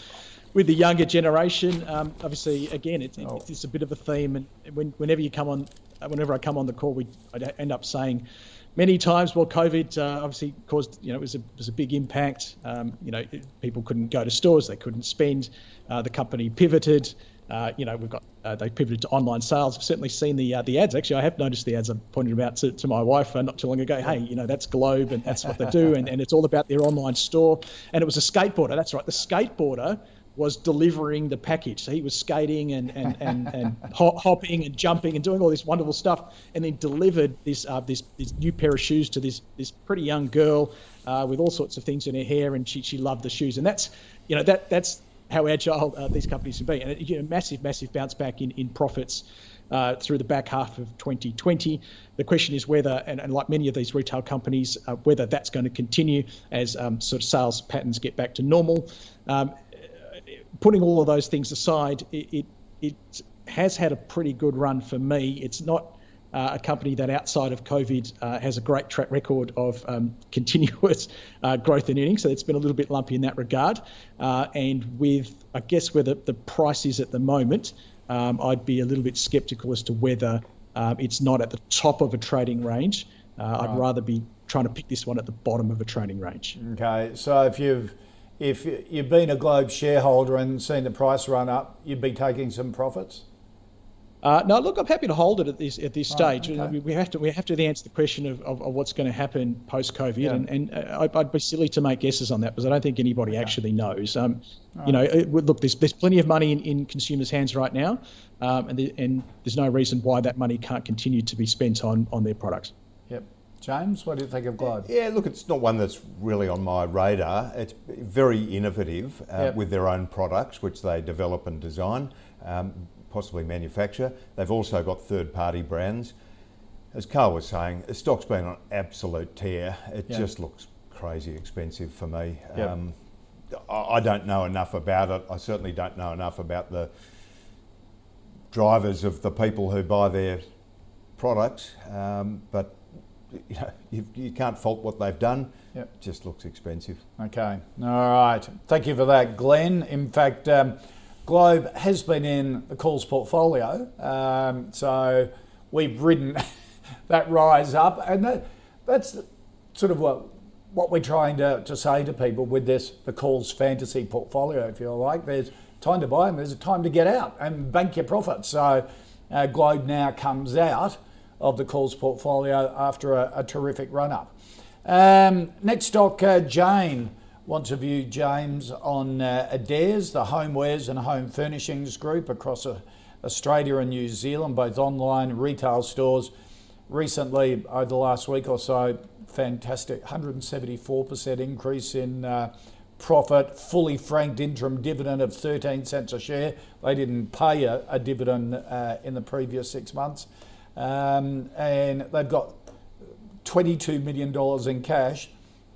Speaker 2: with the younger generation. Um, obviously, again, it's, oh. it's a bit of a theme, and when, whenever you come on, whenever I come on the call, we I end up saying many times, well, COVID uh, obviously caused, you know, it was a, was a big impact. Um, you know, people couldn't go to stores, they couldn't spend. Uh, the company pivoted. Uh, you know, we've got uh, they pivoted to online sales. I've certainly seen the uh, the ads. Actually, I have noticed the ads. I pointed them out to, to my wife uh, not too long ago. Hey, you know, that's Globe, and that's what they do, and, and it's all about their online store. And it was a skateboarder. That's right, the skateboarder was delivering the package. So he was skating and and, and, and hopping and jumping and doing all this wonderful stuff, and then delivered this uh, this this new pair of shoes to this this pretty young girl uh, with all sorts of things in her hair, and she she loved the shoes, and that's you know that that's how agile uh, these companies can be, and you know massive massive bounce back in in profits. Uh, through the back half of 2020. The question is whether, and, and like many of these retail companies, uh, whether that's going to continue as um, sort of sales patterns get back to normal. Um, putting all of those things aside, it, it, it has had a pretty good run for me. It's not uh, a company that outside of COVID uh, has a great track record of um, continuous uh, growth in earnings. So it's been a little bit lumpy in that regard. Uh, and with, I guess, where the, the price is at the moment, um, I'd be a little bit skeptical as to whether um, it's not at the top of a trading range. Uh, right. I'd rather be trying to pick this one at the bottom of a trading range.
Speaker 1: Okay. So if you've if you've been a Globe shareholder and seen the price run up, you'd be taking some profits.
Speaker 2: Uh, no, look, I'm happy to hold it at this at this stage. okay. We have to we have to answer the question of, of, of what's going to happen post COVID, yeah. and, and uh, I'd be silly to make guesses on that because I don't think anybody okay. actually knows. Um, right. You know, it, look, there's there's plenty of money in, in consumers' hands right now, um, and the, and there's no reason why that money can't continue to be spent on on their products.
Speaker 1: James, what do you think of Globe?
Speaker 3: Yeah, look, it's not one that's really on my radar. It's very innovative uh, yep. with their own products, which they develop and design, um, possibly manufacture. They've also got third party brands. As Carl was saying, the stock's been on absolute tear. It yep. just looks crazy expensive for me. Yep. Um, I don't know enough about it. I certainly don't know enough about the drivers of the people who buy their products, um, but you know, you, you can't fault what they've done. Yep. It just looks expensive.
Speaker 1: Okay. All right. Thank you for that, Glenn. In fact, um, Globe has been in the calls portfolio. Um, so we've ridden that rise up. And that, that's sort of what what we're trying to, to say to people with this the calls fantasy portfolio, if you like. There's time to buy and there's a time to get out and bank your profits. So uh, Globe now comes out of the calls portfolio after a, a terrific run up. Um, next stock, uh, Jane wants to view James on uh, Adairs, the homewares and home furnishings group across uh, Australia and New Zealand, both online retail stores. Recently, over the last week or so, fantastic 174% increase in uh, profit, fully franked interim dividend of 13 cents a share. They didn't pay a, a dividend uh, in the previous six months. Um, and they've got $22 million in cash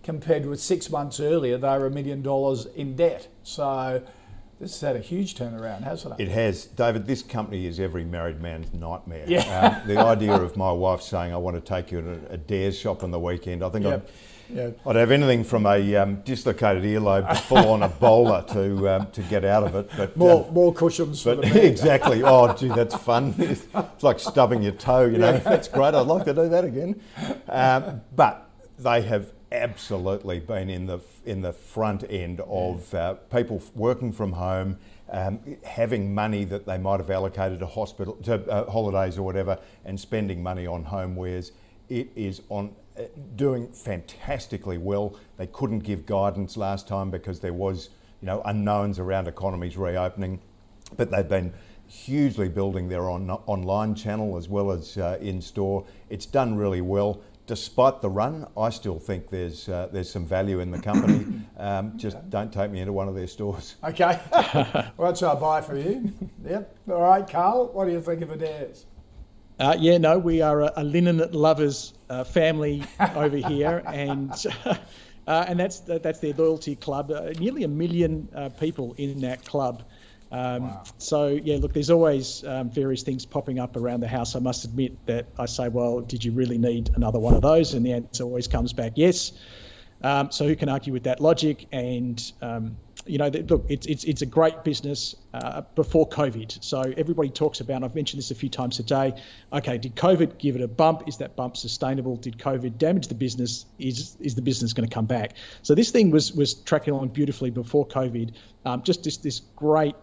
Speaker 1: compared with six months earlier, they were a million dollars in debt. So this has had a huge turnaround, hasn't
Speaker 3: it? It has. David, this company is every married man's nightmare.
Speaker 1: Yeah.
Speaker 3: Um, the idea of my wife saying, I want to take you to Adairs shop on the weekend, I think yep. I'd yeah. I'd have anything from a um, dislocated earlobe to full on Ebola to um, to get out of it. But
Speaker 1: more um, more cushions.
Speaker 3: But exactly. Oh, gee, that's fun. It's like stubbing your toe. You know, yeah. that's great. I'd like to do that again. Um, but they have absolutely been in the in the front end of uh, people working from home. Um, having money that they might have allocated to hospital to uh, holidays or whatever, and spending money on homewares, it is on doing fantastically well. They couldn't give guidance last time because there was, you know, unknowns around economies reopening, but they've been hugely building their on, online channel as well as uh, in store. It's done really well. Despite the run, I still think there's uh, there's some value in the company. Um, just don't take me into one of their stores.
Speaker 1: Okay, what's our buy for you? Yep. All right, Carl. What do you think of Adairs?
Speaker 2: Uh, yeah, no, we are a, a linen lovers uh, family over here, and uh, and that's that's their loyalty club. Uh, nearly a million uh, people in that club. Um, wow. So yeah, look, there's always um, various things popping up around the house. I must admit that I say, well, did you really need another one of those? And the answer always comes back, yes. Um, so who can argue with that logic? And um, you know, look, it's it's it's a great business uh, before COVID. So everybody talks about. I've mentioned this a few times today. Okay, did COVID give it a bump? Is that bump sustainable? Did COVID damage the business? Is is the business going to come back? So this thing was was tracking along beautifully before COVID. Um, just this this great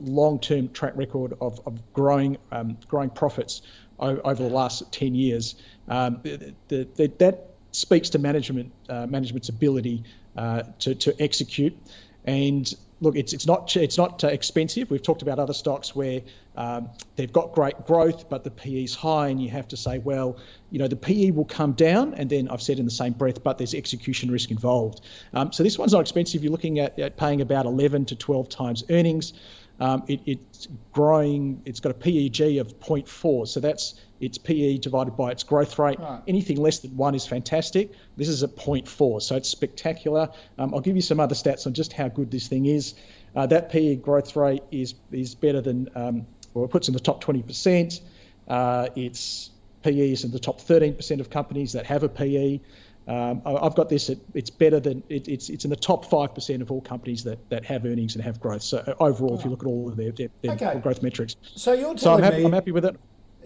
Speaker 2: long-term track record of, of growing um, growing profits over the last 10 years. Um, the, the, that speaks to management uh, management's ability uh, to, to execute. And look, it's it's not it's not uh, expensive. We've talked about other stocks where um, they've got great growth, but the PE is high, and you have to say, well, you know, the PE will come down, and then I've said in the same breath, but there's execution risk involved. Um, so this one's not expensive. You're looking at, at paying about 11 to 12 times earnings. Um, it, it's growing. It's got a PEG of 0.4, so that's its PE divided by its growth rate. Right. Anything less than one is fantastic. This is at 0.4, so it's spectacular. Um, I'll give you some other stats on just how good this thing is. Uh, that PE growth rate is is better than, um, well, it puts in the top 20%. Uh, its PE is in the top 13% of companies that have a PE. Um, I've got this. At, it's better than it, it's. It's in the top five percent of all companies that, that have earnings and have growth. So uh, overall, oh. if you look at all of their, their, their okay. growth metrics,
Speaker 1: so you're telling
Speaker 2: so I'm happy,
Speaker 1: me
Speaker 2: I'm happy with it.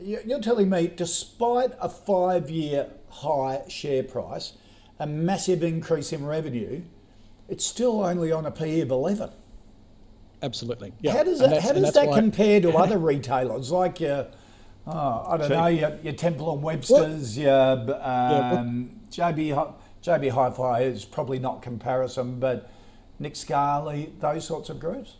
Speaker 1: You're telling me, despite a five-year high share price, a massive increase in revenue, it's still only on a PE of eleven.
Speaker 2: Absolutely. Yeah.
Speaker 1: How does that, how does that compare to other retailers like your, oh, I don't know, your, your Temple and Webster's, what? your um, yeah, JB JB Hi-Fi is probably not comparison, but Nick Scali, those sorts of groups.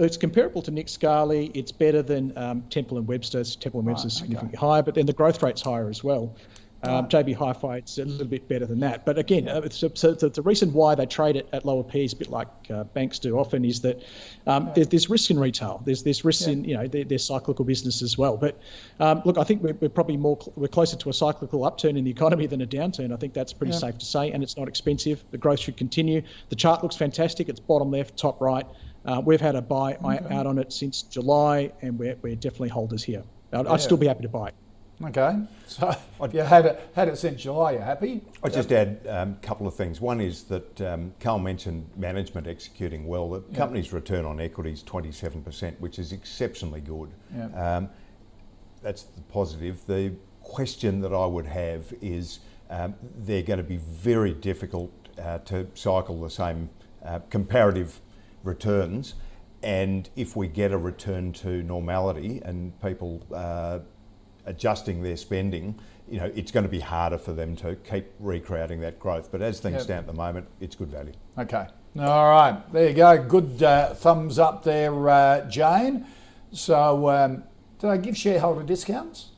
Speaker 2: It's comparable to Nick Scali. It's better than um, Temple and Webster's. Temple and Webster's right, significantly okay. higher, but then the growth rate's higher as well. Um, JB Hi-Fi, it's a little bit better than that. But again, yeah. uh, so, so, the reason why they trade it at lower P's, a bit like uh, banks do often, is that um, yeah. there's, there's, risk in retail. There's there's risk yeah. in you know their, cyclical business as well. But um, look, I think we're, we're, probably more we're closer to a cyclical upturn in the economy than a downturn. I think that's pretty safe to say, and it's not expensive. The growth should continue. The chart looks fantastic. It's bottom left, top right. Uh, we've had a buy okay. out on it since July, and we're, we're definitely holders here. I'd, I'd still be happy to buy it.
Speaker 1: Okay, so if you had it, had it since July, you're happy?
Speaker 3: I'd just add a um, couple of things. One is that um, Carl mentioned management executing well. The company's return on equity is 27%, which is exceptionally good. Um, that's the positive. The question that I would have is um, they're going to be very difficult uh, to cycle the same uh, comparative returns. And if we get a return to normality and people uh, adjusting their spending, you know, it's going to be harder for them to keep recreating that growth. But as things
Speaker 1: Yep.
Speaker 3: stand at the moment, it's good value.
Speaker 1: Okay. All right. There you go. Good uh, thumbs up there, uh, Jane. So, um, do they give shareholder discounts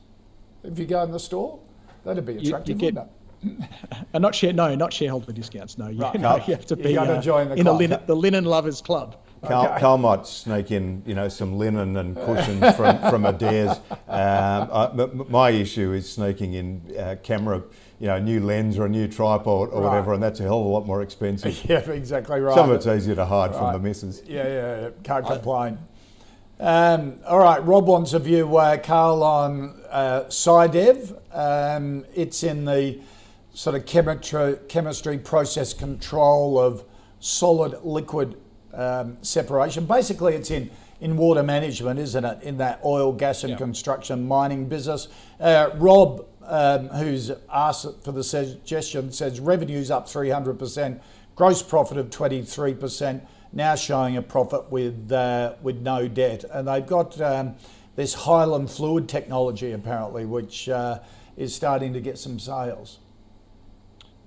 Speaker 1: if you go in the store? That'd be
Speaker 2: you
Speaker 1: attractive,
Speaker 2: get-
Speaker 1: wouldn't it?
Speaker 2: Uh, not share, no, not shareholder discounts. No, you,
Speaker 1: Right.
Speaker 2: no, you have to be uh,
Speaker 1: join the
Speaker 2: in the
Speaker 1: club.
Speaker 2: linen, the linen lovers club.
Speaker 3: Carl,
Speaker 1: Okay.
Speaker 3: Carl might sneak in, you know, some linen and cushions from, from Adairs. Um, I- my issue is sneaking in uh, camera, you know, a new lens or a new tripod or
Speaker 1: Right.
Speaker 3: whatever, and that's a hell of a lot more expensive.
Speaker 1: Yeah, exactly right.
Speaker 3: Some of it's easier to hide from the missus.
Speaker 1: Yeah, yeah, yeah. can't complain. Um, all right, Rob wants a view, uh, Carl, on uh, SciDev. Um, it's in the sort of chemistry, chemistry process control of solid liquid um, separation. Basically, it's in, in water management, isn't it? In that oil, gas, and construction mining business. Uh, Rob, um, who's asked for the suggestion, says revenues up 300%, gross profit of 23%, now showing a profit with, uh, with no debt. And they've got um, this Highland fluid technology, apparently, which uh, is starting to get some sales.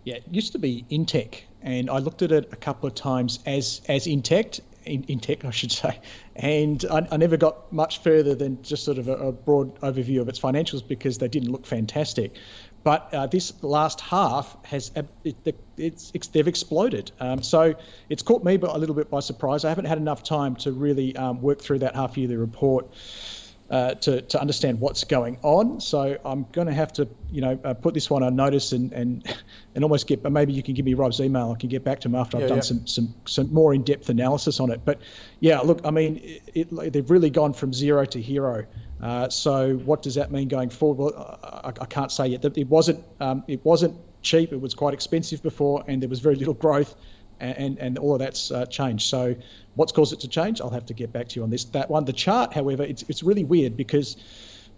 Speaker 2: Yeah, it used to be Intec, and I looked at it a couple of times as as Intec, in, Intec, I should say, and I, I never got much further than just sort of a, a broad overview of its financials because they didn't look fantastic. But uh, this last half has it, it's, it's they've exploded. Um, so it's caught me a little bit by surprise. I haven't had enough time to really um, work through that half yearly report uh, to, to understand what's going on. So I'm going to have to, you know, uh, put this one on notice and, and and almost get. But maybe you can give me Rob's email. I can get back to him after
Speaker 1: Yeah,
Speaker 2: I've done
Speaker 1: yeah.
Speaker 2: some some some more in depth analysis on it. But yeah, look, I mean, it, it, they've really gone from zero to hero. Uh, so what does that mean going forward? Well, I, I can't say yet. It wasn't um, it wasn't cheap. It was quite expensive before, and there was very little growth and, and, and all of that's uh, changed. So, what's caused it to change? I'll have to get back to you on this. That one, the chart, however, it's it's really weird because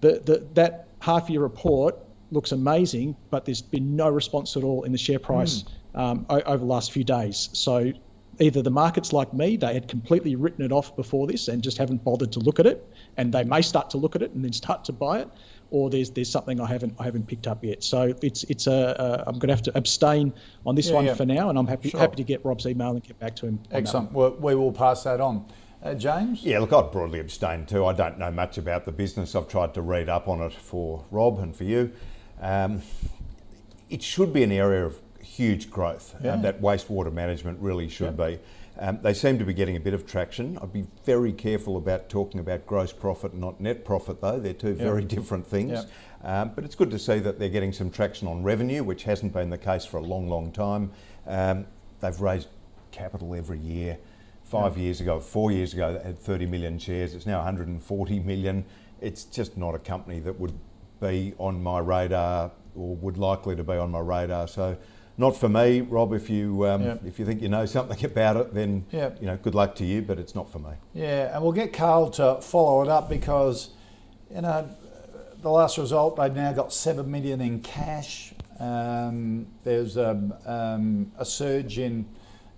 Speaker 2: the, the that half year report looks amazing, but there's been no response at all in the share price um, o- over the last few days. So. Either the markets like me, they had completely written it off before this and just haven't bothered to look at it, and they may start to look at it and then start to buy it, or there's there's something I haven't I haven't picked up yet. So it's it's a, a I'm going to have to abstain on this
Speaker 1: Yeah,
Speaker 2: one
Speaker 1: yeah.
Speaker 2: for now, and I'm happy
Speaker 1: Sure.
Speaker 2: happy to get Rob's email and get back to him.
Speaker 1: Excellent.
Speaker 2: one.
Speaker 1: We, we will pass that on. Uh, James?
Speaker 3: Yeah, look, I'd broadly abstain too. I don't know much about the business. I've tried to read up on it for Rob and for you. Um, it should be an area of huge growth. Uh,
Speaker 1: Yeah.
Speaker 3: that wastewater management really should be. Um, they seem to be getting a bit of traction. I'd be very careful about talking about gross profit, not net profit, though. They're two very different things. Um, but it's good to see that they're getting some traction on revenue, which hasn't been the case for a long, long time. Um, they've raised capital every year. Five years ago, four years ago, they had 30 million shares. It's now 140 million. It's just not a company that would be on my radar or would likely to be on my radar. So, not for me, Rob. If you um,
Speaker 1: Yeah.
Speaker 3: if you think you know something about it, then
Speaker 1: Yeah.
Speaker 3: you know, good luck to you. But it's not for me.
Speaker 1: Yeah, and we'll get Carl to follow it up because, you know, the last result they've now got seven million in cash. Um, there's a, um, a surge in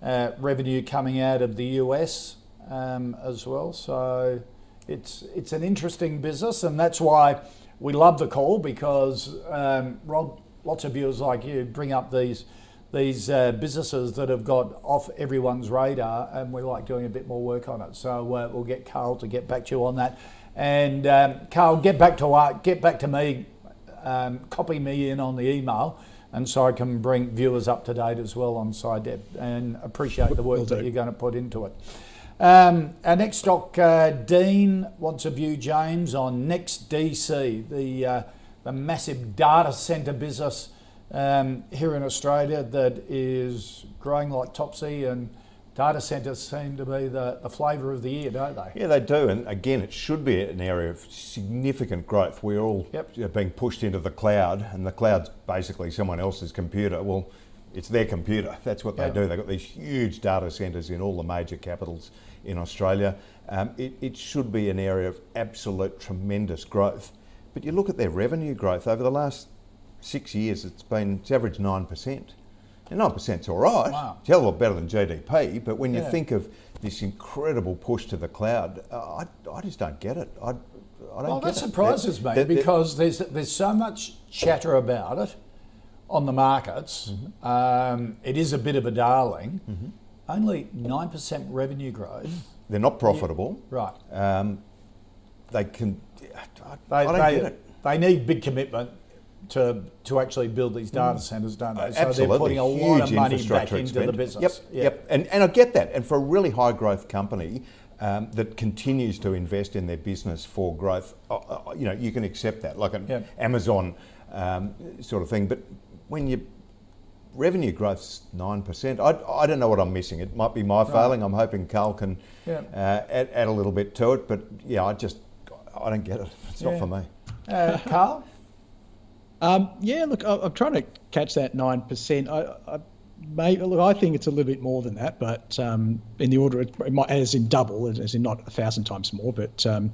Speaker 1: uh, revenue coming out of the US um, as well. So it's it's an interesting business, and that's why we love the call because um, Rob, lots of viewers like you bring up these these uh, businesses that have got off everyone's radar, and we like doing a bit more work on it. So uh, we'll get Carl to get back to you on that. And um, Carl, get back to uh, get back to me. Um, copy me in on the email, and so I can bring viewers up to date as well on SciDev. And appreciate the work that you're going to put into it. Um, our next stock, uh, Dean wants a view, James, on NextDC, the uh, the massive data center business um, here in Australia that is growing like topsy, and data centers seem to be the, the flavour of the year, don't they?
Speaker 3: Yeah, they do. And again, it should be an area of significant growth. We're all
Speaker 1: Yep.
Speaker 3: being pushed into the cloud, and the cloud's basically someone else's computer. Well, it's their computer. That's what
Speaker 1: Yeah.
Speaker 3: they do. They've got these huge data centres in all the major capitals in Australia. Um, it, it should be an area of absolute tremendous growth. But you look at their revenue growth over the last six years, it's been it's averaged 9%. And 9%'s all right.
Speaker 1: Wow.
Speaker 3: It's a hell of a lot better than GDP. But when you think of this incredible push to the cloud, uh, I, I just don't get it. I, I don't
Speaker 1: Well, that
Speaker 3: it.
Speaker 1: surprises me
Speaker 3: They're- they're-
Speaker 1: because there's there's so much chatter about it on the markets.
Speaker 3: Mm-hmm.
Speaker 1: Um, it is a bit of a darling. Only nine percent revenue growth.
Speaker 3: they're not profitable.
Speaker 1: Right.
Speaker 3: Um, they can. I, don't
Speaker 1: they,
Speaker 3: get it.
Speaker 1: they need big commitment to to actually build these data centres, don't they? So
Speaker 3: Mm. Absolutely.
Speaker 1: they're putting a lot of
Speaker 3: Huge
Speaker 1: money back
Speaker 3: infrastructure
Speaker 1: into the
Speaker 3: expenditure.
Speaker 1: business.
Speaker 3: Yep, yep. And, and I get that. And for a really high growth company um, that continues to invest in their business for growth, uh, uh, you know, you can accept that, like an
Speaker 1: Yep.
Speaker 3: Amazon um, sort of thing. But when your revenue growth's nine percent, I, I don't know what I'm missing. It might be my failing. I'm hoping Carl can
Speaker 1: Yep.
Speaker 3: uh, add, add a little bit to it. But yeah, I just I don't get it. It's not for me.
Speaker 1: Uh, Carl?
Speaker 2: Um, yeah, look, I, I'm trying to catch that nine percent. I, I may look. I think it's a little bit more than that, but um, in the order, it, it might, as in double, as in not a thousand times more. But um,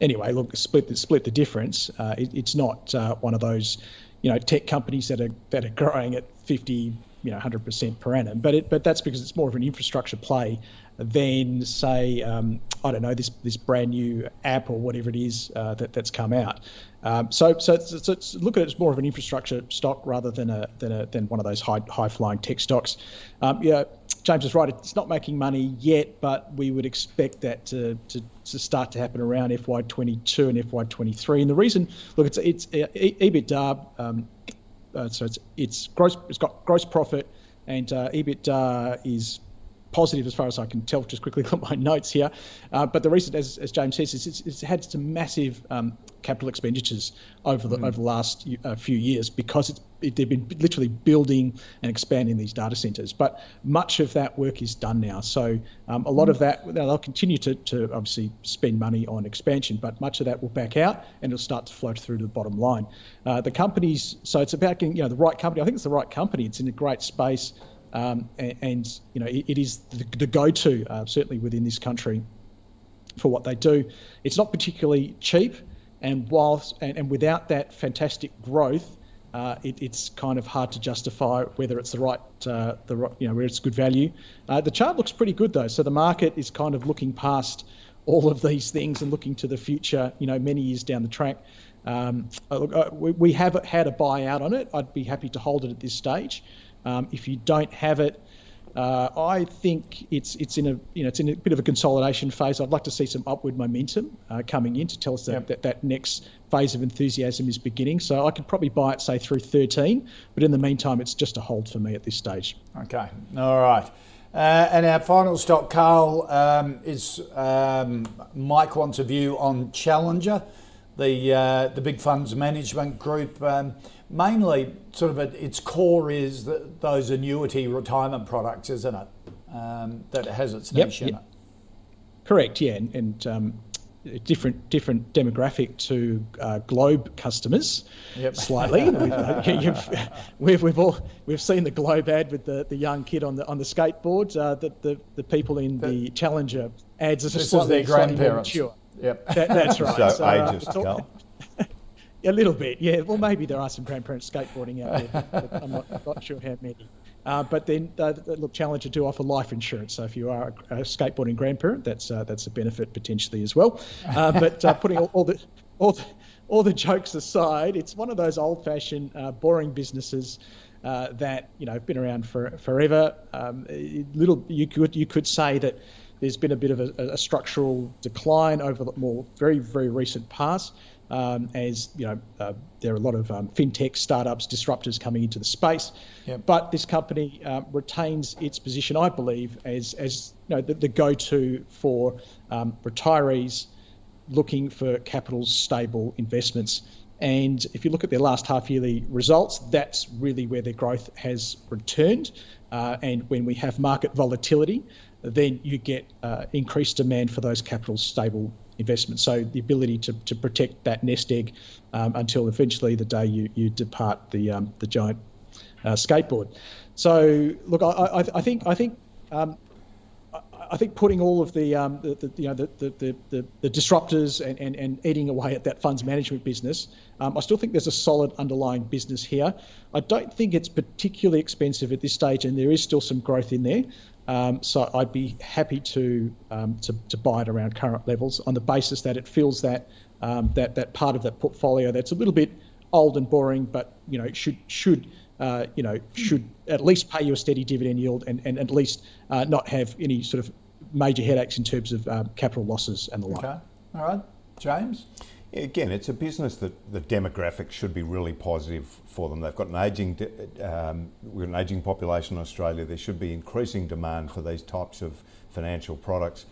Speaker 2: anyway, look, split the split the difference. Uh, it, it's not uh, one of those, you know, tech companies that are that are growing at 50, you know, 100% per annum. But it, but that's because it's more of an infrastructure play than say, um, I don't know, this this brand new app or whatever it is uh, that that's come out. Um, so, so, it's, so it's, look at it as more of an infrastructure stock rather than a than a than one of those high high flying tech stocks. Um, yeah, James is right. It's not making money yet, but we would expect that to, to, to start to happen around FY22 and FY23. And the reason, look, it's it's uh, EBITDA. Um, uh, so it's it's gross. It's got gross profit, and uh, EBITDA is positive as far as I can tell. Just quickly look at my notes here. Uh, but the reason, as, as James says, is it's, it's had some massive um, capital expenditures over the over the last uh, few years because it's it, they've been literally building and expanding these data centers. But much of that work is done now. So um, a lot of that they'll continue to, to obviously spend money on expansion, but much of that will back out and it'll start to flow through to the bottom line. Uh, the companies, so it's about getting you know the right company. I think it's the right company. It's in a great space. Um, and, and, you know it, it is the, the go-to uh, certainly within this country for what they do. It's not particularly cheap, and whilst and, and without that fantastic growth, uh, it, it's kind of hard to justify whether it's the right uh, the you know where it's good value. Uh, the chart looks pretty good though, so the market is kind of looking past all of these things and looking to the future. You know, many years down the track. Um, look, uh, we, we have had a buyout on it. I'd be happy to hold it at this stage. Um, if you don't have it, uh, I think it's it's in a you know it's in a bit of a consolidation phase. I'd like to see some upward momentum uh, coming in to tell us that,
Speaker 1: Yep.
Speaker 2: that that next phase of enthusiasm is beginning. So I could probably buy it say through 13, but in the meantime, it's just a hold for me at this stage.
Speaker 1: Okay, all right. Uh, and our final stock, Carl, um, is um, Mike wants a view on Challenger, the uh, the big funds management group. Um, mainly, sort of at its core is the, those annuity retirement products, isn't it? Um, that has its
Speaker 2: Yep,
Speaker 1: niche in it.
Speaker 2: Correct, yeah, and, and um, different different demographic to uh, Globe customers,
Speaker 1: Yep.
Speaker 2: slightly. we've, uh, you've, we've we've all we've seen the Globe ad with the, the young kid on the on the skateboard. Uh, the, the the people in the Challenger ads are
Speaker 1: This is
Speaker 2: slightly,
Speaker 1: their
Speaker 2: slightly
Speaker 1: grandparents.
Speaker 2: mature.
Speaker 1: Yep.
Speaker 2: That, that's right.
Speaker 3: So
Speaker 2: uh,
Speaker 3: ageist,
Speaker 2: it's all-
Speaker 3: Carl.
Speaker 2: A little bit, yeah. Well, maybe there are some grandparents skateboarding out there, I'm not, not sure how many. Uh, but then, uh, look, Challenger do offer life insurance. So if you are a, a skateboarding grandparent, that's uh, that's a benefit potentially as well. Uh, but uh, putting all, all the all the all the jokes aside, it's one of those old-fashioned, uh, boring businesses that you know have been around for forever. Um, little, you could you could say that there's been a bit of a, a structural decline over the more very very recent past. Um, as you know, uh, there are a lot of um, fintech startups, disruptors coming into the space.
Speaker 1: Yep.
Speaker 2: But this company um, retains its position, I believe, as as you know the, the go-to for um, retirees looking for capital stable investments. And if you look at their last half yearly results, that's really where their growth has returned. Uh, and when we have market volatility, then you get uh, increased demand for those capital stable investments. So the ability to, to protect that nest egg um, until eventually the day you, you depart the um, the giant uh, skateboard. So look, I, I, I think I think um, I- think putting all of the, um, the, the you know the, the, the, the disruptors and, and, and eating away at that funds management business, um, I still think there's a solid underlying business here. I don't think it's particularly expensive at this stage, and there is still some growth in there. Um, so I'd be happy to, um, to to buy it around current levels on the basis that it fills that um, that that part of that portfolio that's a little bit old and boring, but you know should should uh, you know should at least pay you a steady dividend yield and, and at least uh, not have any sort of major headaches in terms of um, capital losses and the like.
Speaker 1: Okay, all right, James.
Speaker 3: Again, it's a business that the demographics should be really positive for them. They've got an aging, um, we're an aging population in Australia. There should be increasing demand for these types of financial products.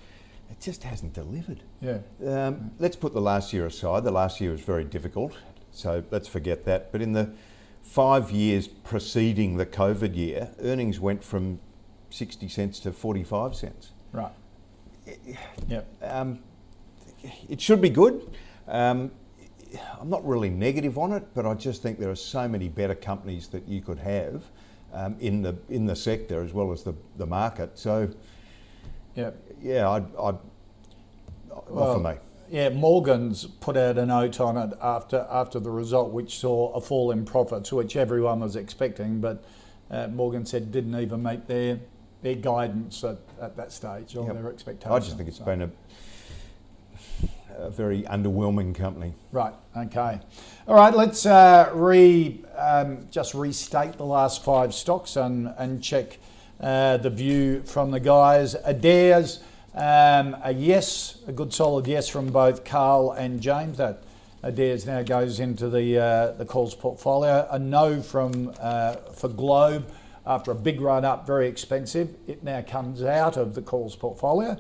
Speaker 3: It just hasn't delivered.
Speaker 1: Yeah.
Speaker 3: Um, let's put the last year aside. The last year was very difficult, so let's forget that. But in the five years preceding the COVID year, earnings went from 60 cents to 45 cents.
Speaker 1: Right. Yep.
Speaker 3: Um, it should be good. Um, I'm not really negative on it, but I just think there are so many better companies that you could have um, in the in the sector as well as the, the market. So,
Speaker 1: yeah,
Speaker 3: yeah, I'd, I'd
Speaker 1: well,
Speaker 3: for me.
Speaker 1: Yeah, Morgan's put out a note on it after after the result, which saw a fall in profits, which everyone was expecting, but uh, Morgan said didn't even meet their their guidance at, at that stage or yep. their expectations.
Speaker 3: I just think it's so. been a a very underwhelming company.
Speaker 1: Right. Okay. All right. Let's uh, re um, just restate the last five stocks and and check uh, the view from the guys. Adairs, um, a yes, a good solid yes from both Carl and James. That Adairs now goes into the uh, the calls portfolio. A no from uh, for Globe after a big run up, very expensive. It now comes out of the calls portfolio.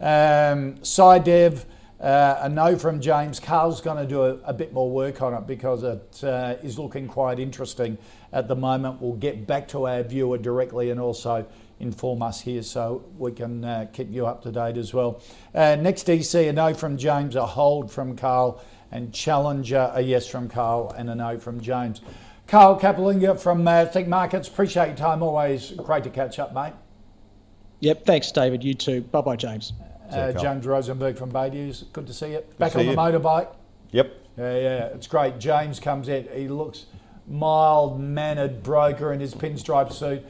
Speaker 1: Um, SciDev. Uh, a no from James. Carl's going to do a, a, bit more work on it because it uh, is looking quite interesting at the moment. We'll get back to our viewer directly and also inform us here so we can uh, keep you up to date as well. Uh, NextDC, a no from James, a hold from Carl, and Challenger, a yes from Carl, and a no from James. Carl Capolingua from uh, Think Markets, appreciate your time. Always great to catch up, mate.
Speaker 2: Yep, thanks, David. You too. Bye bye, James.
Speaker 1: Uh, James Rosenberg from Baillieu's. Good to see you. Back see on the you. motorbike.
Speaker 3: Yep.
Speaker 1: Yeah, yeah, it's great. James comes in. He looks mild mannered broker in his pinstripe suit.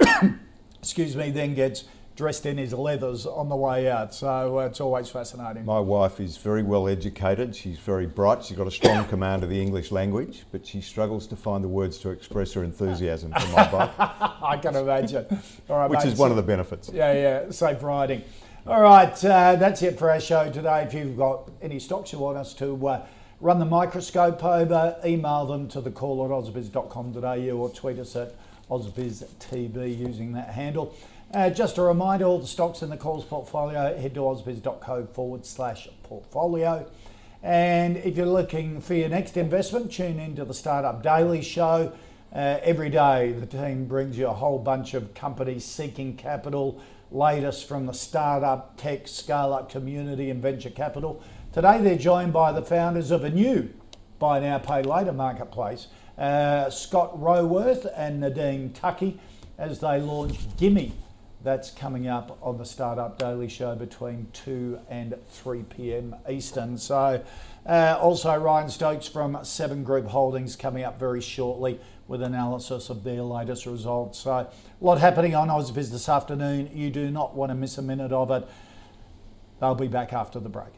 Speaker 1: Excuse me. Then gets dressed in his leathers on the way out. So uh, it's always fascinating.
Speaker 3: My wife is very well educated. She's very bright. She's got a strong command of the English language, but she struggles to find the words to express her enthusiasm for my bike.
Speaker 1: I can imagine.
Speaker 3: All right, Which mate, is one of the benefits.
Speaker 1: Yeah, yeah. Safe riding. All right, uh, that's it for our show today. If you've got any stocks you want us to uh, run the microscope over, email them to the call at ausbiz.com.au or tweet us at ausbiztv using that handle. Uh, just a reminder, all the stocks in the calls portfolio, head to ausbiz.co forward slash portfolio. And if you're looking for your next investment, tune into the Startup Daily Show. Uh, every day, the team brings you a whole bunch of companies seeking capital, latest from the startup, tech, scale up community, and venture capital. Today they're joined by the founders of a new buy now, pay later marketplace, uh, Scott Roworth and Nadine Tuckey, as they launch Gimme. That's coming up on the Startup Daily Show between 2 and 3 p.m. Eastern. So, uh, also Ryan Stokes from Seven Group Holdings coming up very shortly with analysis of their latest results. So, a lot happening on AusBiz this afternoon. You do not want to miss a minute of it. They'll be back after the break.